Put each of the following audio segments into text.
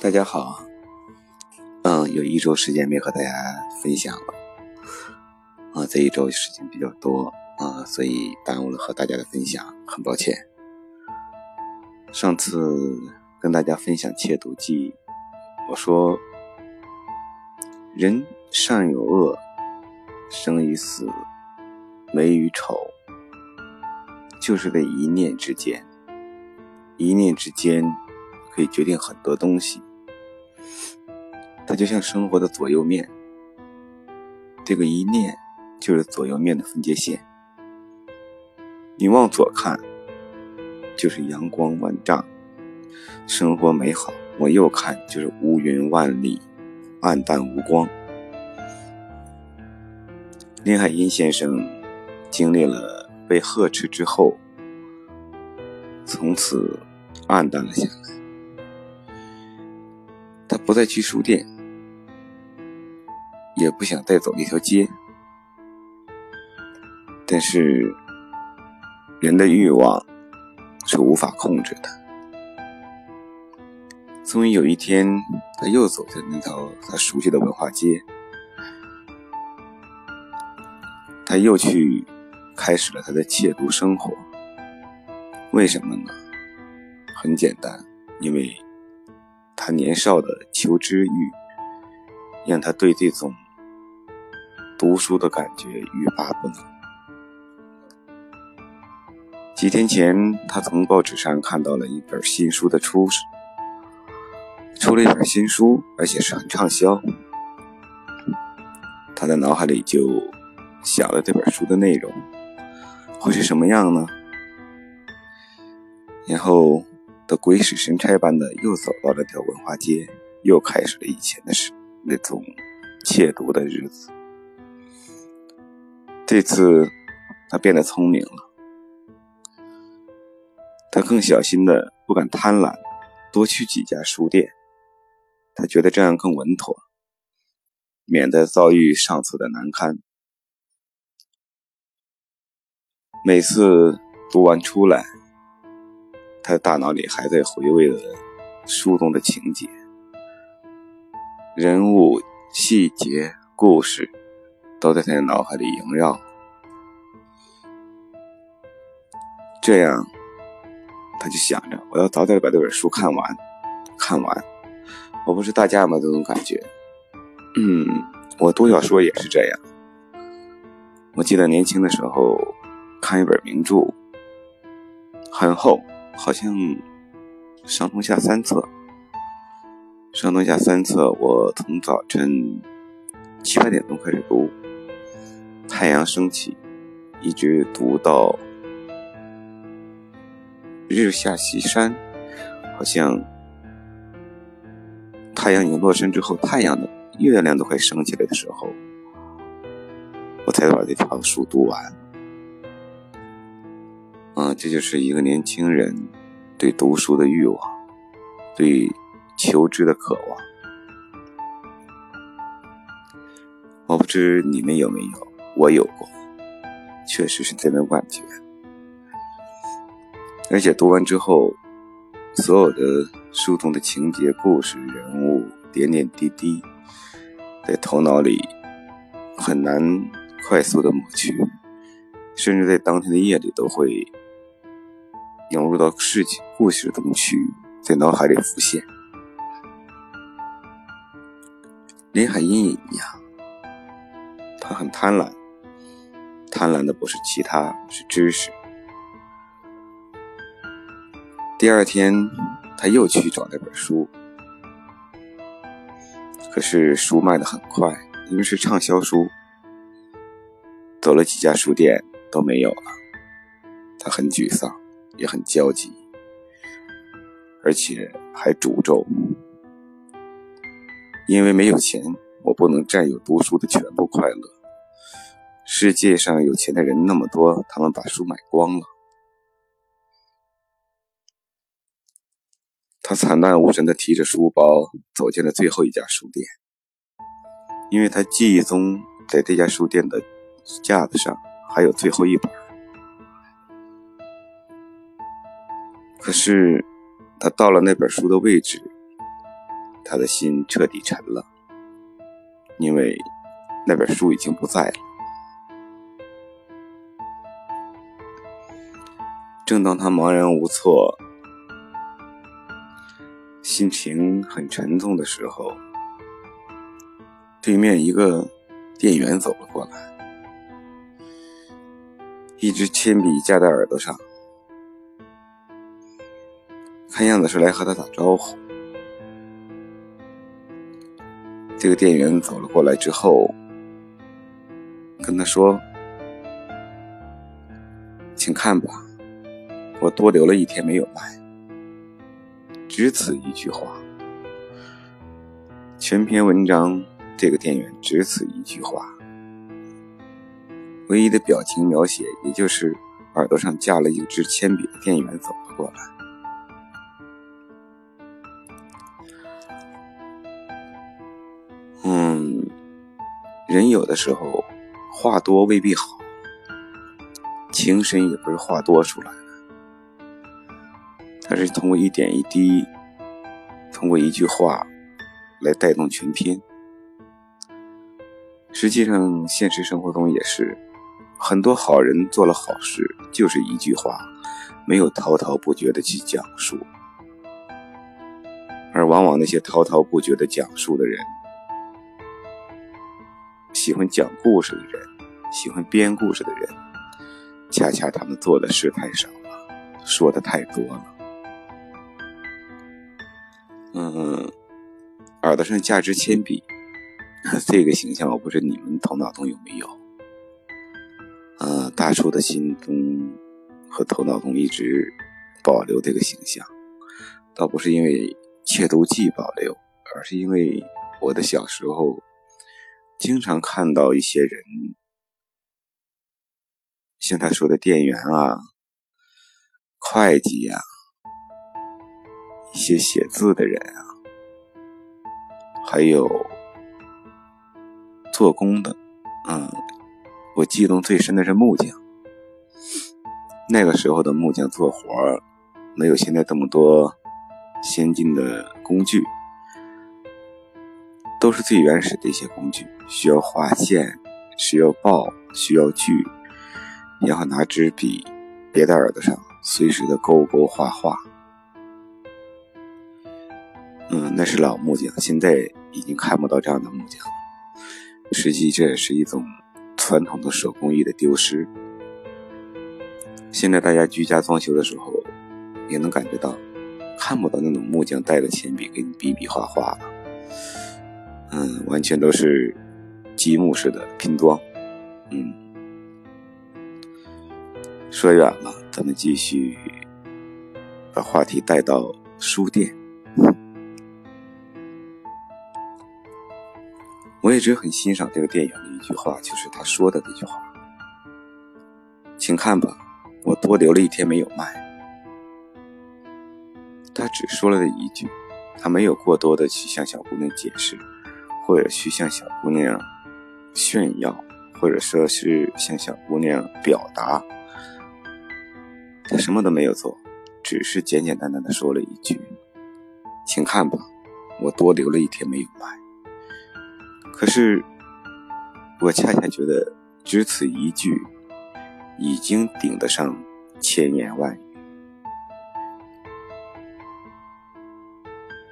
大家好，嗯，有一周时间没和大家分享了，啊，这一周事情比较多啊，所以耽误了和大家的分享，很抱歉。上次跟大家分享窃读记，我说人善有恶，生与死，美与丑，就是在一念之间，一念之间。可以决定很多东西，它就像生活的左右面，这个一念就是左右面的分界线。你往左看，就是阳光万丈，生活美好；往右看，就是乌云万里，暗淡无光。林海音先生经历了被呵斥之后，从此暗淡了下来。他不再去书店，也不想再走一条街。但是，人的欲望是无法控制的。终于有一天，他又走在那条他熟悉的文化街，他又去开始了他的窃读生活。为什么呢？很简单，因为。他年少的求知欲，让他对这种读书的感觉欲罢不能。几天前，他从报纸上看到了一本新书的出，出了一本新书，而且是很畅销。他的脑海里就想了这本书的内容会是什么样呢？然后。他鬼使神差般的又走到了条文化街，又开始了以前的事，那种窃读的日子。这次他变得聪明了，他更小心的不敢贪婪，多去几家书店。他觉得这样更稳妥，免得遭遇上次的难堪。每次读完出来。他的大脑里还在回味着书中的情节、人物、细节、故事，都在他的脑海里萦绕。这样，他就想着，我要早点把这本书看完。看完，我不是大家嘛？这种感觉，嗯，我读小说也是这样。我记得年轻的时候看一本名著，很厚。好像上中下三册，上中下三册。我从早晨七八点钟开始读，太阳升起，一直读到日下西山。好像太阳已经落山之后，太阳的月亮都快升起来的时候，我才把这条书读完。啊，这就是一个年轻人对读书的欲望，对求知的渴望。我不知你们有没有，我有过，确实是这种感觉。而且读完之后，所有的书中的情节、故事、人物、点点滴滴，在头脑里很难快速的抹去，甚至在当天的夜里都会。涌入到事情、故事中去，在脑海里浮现。林海音也一样，他很贪婪，贪婪的不是其他，是知识。第二天，他又去找那本书，可是书卖的很快，因为是畅销书。走了几家书店都没有了，他很沮丧。也很焦急，而且还诅咒，因为没有钱，我不能占有读书的全部快乐。世界上有钱的人那么多，他们把书买光了。他惨淡无神的提着书包走进了最后一家书店，因为他记忆中在这家书店的架子上还有最后一本。可是，他到了那本书的位置，他的心彻底沉了，因为那本书已经不在了。正当他茫然无措、心情很沉重的时候，对面一个店员走了过来，一支铅笔架在耳朵上，看样子是来和他打招呼。这个店员走了过来之后，跟他说：“请看吧，我多留了一天没有来。”只此一句话，全篇文章。这个店员只此一句话，唯一的表情描写，也就是耳朵上架了一支铅笔的店员走了过来。嗯，人有的时候话多未必好，情深也不是话多出来，它是通过一点一滴，通过一句话来带动全篇。实际上，现实生活中也是，很多好人做了好事，就是一句话，没有滔滔不绝的去讲述，而往往那些滔滔不绝的讲述的人，喜欢讲故事的人，喜欢编故事的人，恰恰他们做的事太少了，说的太多了。嗯，耳朵上架支铅笔。这个形象我不知道你们头脑中有没有？呃，大叔的心中和头脑中一直保留这个形象，倒不是因为窃读记保留，而是因为我的小时候经常看到一些人，像他说的店员啊、会计啊、一些写字的人啊，还有。做工的，嗯，我记忆最深的是木匠。那个时候的木匠做活儿，没有现在这么多先进的工具，都是最原始的一些工具，需要划线，需要刨，需要锯，然后拿支笔别在耳朵上，随时的勾勾画画。那是老木匠，现在已经看不到这样的木匠。实际这也是一种传统的手工艺的丢失。现在大家居家装修的时候，也能感觉到，看不到那种木匠带着铅笔给你比比划划了。嗯，完全都是积木式的拼装。嗯，说远了，咱们继续把话题带到书店。我一直很欣赏这个电影的一句话，就是他说的那句话：“请看吧，我多留了一天没有卖。”他只说了这一句，他没有过多的去向小姑娘解释，或者去向小姑娘炫耀，或者说是向小姑娘表达，他什么都没有做，只是简简单单的说了一句：“请看吧，我多留了一天没有卖。”可是，我恰恰觉得，只此一句，已经顶得上千言万语，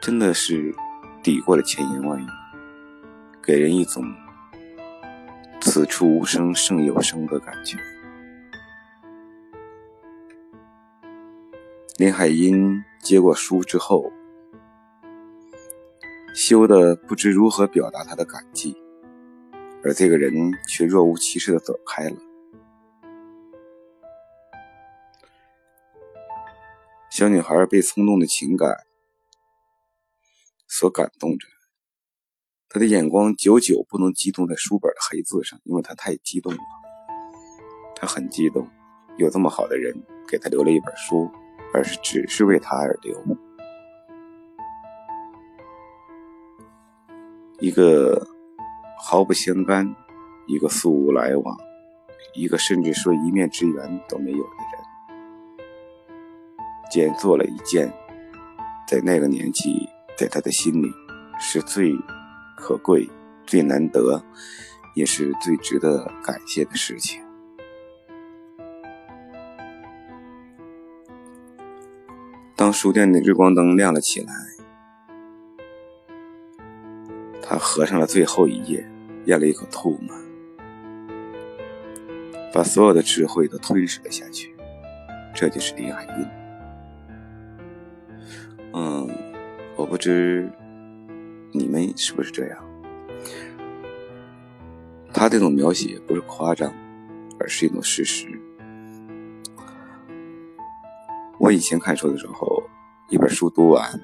真的是抵过了千言万语，给人一种此处无声胜有声的感觉。林海音接过书之后。羞得不知如何表达他的感激，而这个人却若无其事的走开了。小女孩被冲动的情感所感动着，她的眼光久久不能集中在书本的黑字上，因为她太激动了。她很激动，有这么好的人给她留了一本书，而是只是为她而留。一个毫不相干，一个素无来往，一个甚至说一面之缘都没有的人，竟然做了一件在那个年纪，在他的心里是最可贵、最难得，也是最值得感谢的事情。当书店的日光灯亮了起来，合上了最后一页，咽了一口唾沫，把所有的智慧都吞噬了下去。这就是林海音。嗯，我不知你们是不是这样。他这种描写不是夸张，而是一种事实。我以前看书的时候，一本书读完，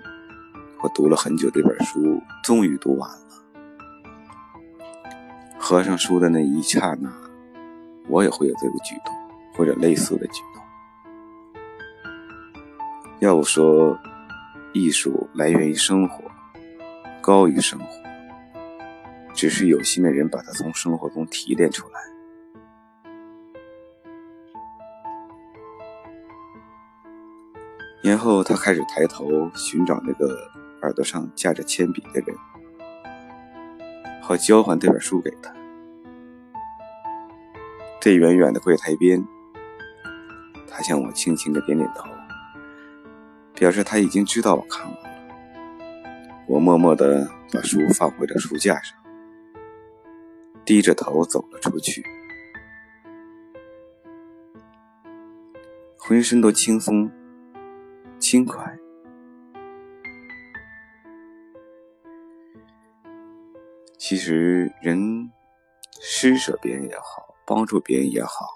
我读了很久，这本书终于读完了。合上书的那一刹那，我也会有这个举动，或者类似的举动。要我说，艺术来源于生活，高于生活，只是有心的人把它从生活中提炼出来。然后他开始抬头寻找那个耳朵上架着铅笔的人，好交还这本书给他。在远远的柜台边，他向我轻轻的点点头。表示他已经知道我看完了，我默默地把书放回了书架上，低着头走了出去，浑身都轻松、轻快。其实，人施舍别人也好，帮助别人也好，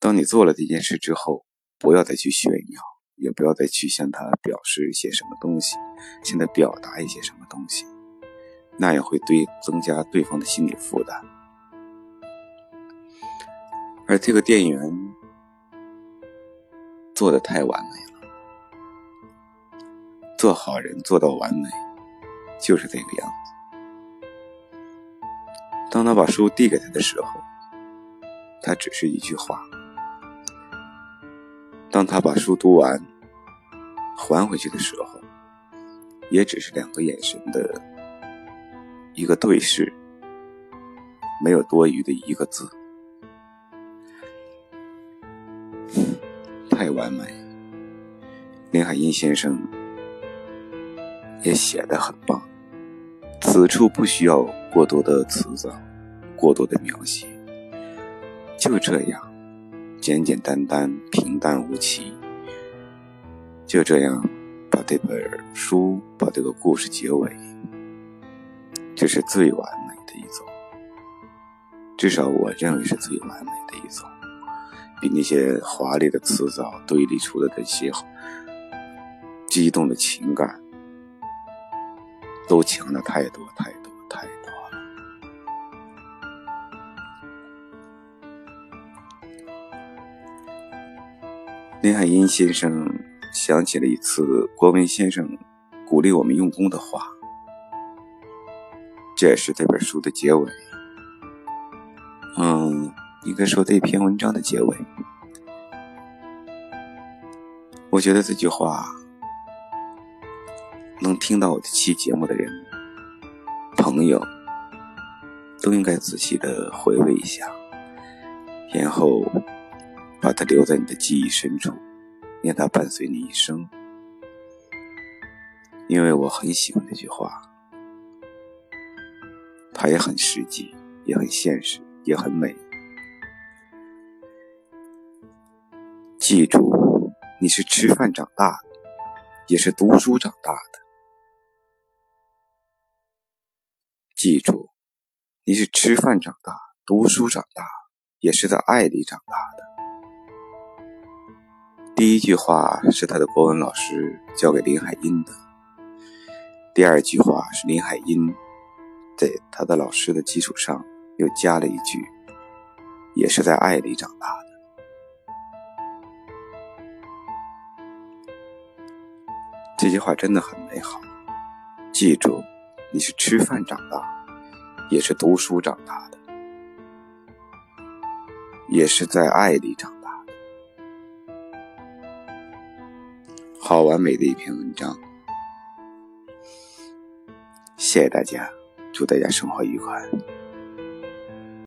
当你做了这件事之后。不要再去炫耀，也不要再去向他表示一些什么东西，向他表达一些什么东西，那样会对增加对方的心理负担。而这个店员做的太完美了，做好人做到完美，就是这个样子。当他把书递给他的时候，他只是一句话。当他把书读完，还回去的时候，也只是两个眼神的一个对视，没有多余的一个字，太完美。林海音先生也写得很棒，此处不需要过多的词藻，过多的描写，就这样。简简单单、平淡无奇，就这样把这本书、把这个故事结尾，这是最完美的一种，至少我认为是最完美的一种，比那些华丽的词藻堆砌出的那些激动的情感都强了太多太多太多了。林海音先生想起了一次国文先生鼓励我们用功的话，这也是这本书的结尾。嗯，应该说这篇文章的结尾。我觉得这句话，听到我这期节目的人，朋友，都应该仔细的回味一下，然后。把它留在你的记忆深处，让它伴随你一生。因为我很喜欢这句话，它也很实际，也很现实，也很美。记住，你是吃饭长大的，也是读书长大的。记住，你是吃饭长大，读书长大，也是在爱里长大的。第一句话是他的国文老师教给林海音的，第二句话是林海音在他的老师的基础上又加了一句，也是在爱里长大的。这句话真的很美好。记住，你是吃饭长大也是读书长大的也是在爱里长大的。好完美的一篇文章谢谢大家祝大家生活愉快。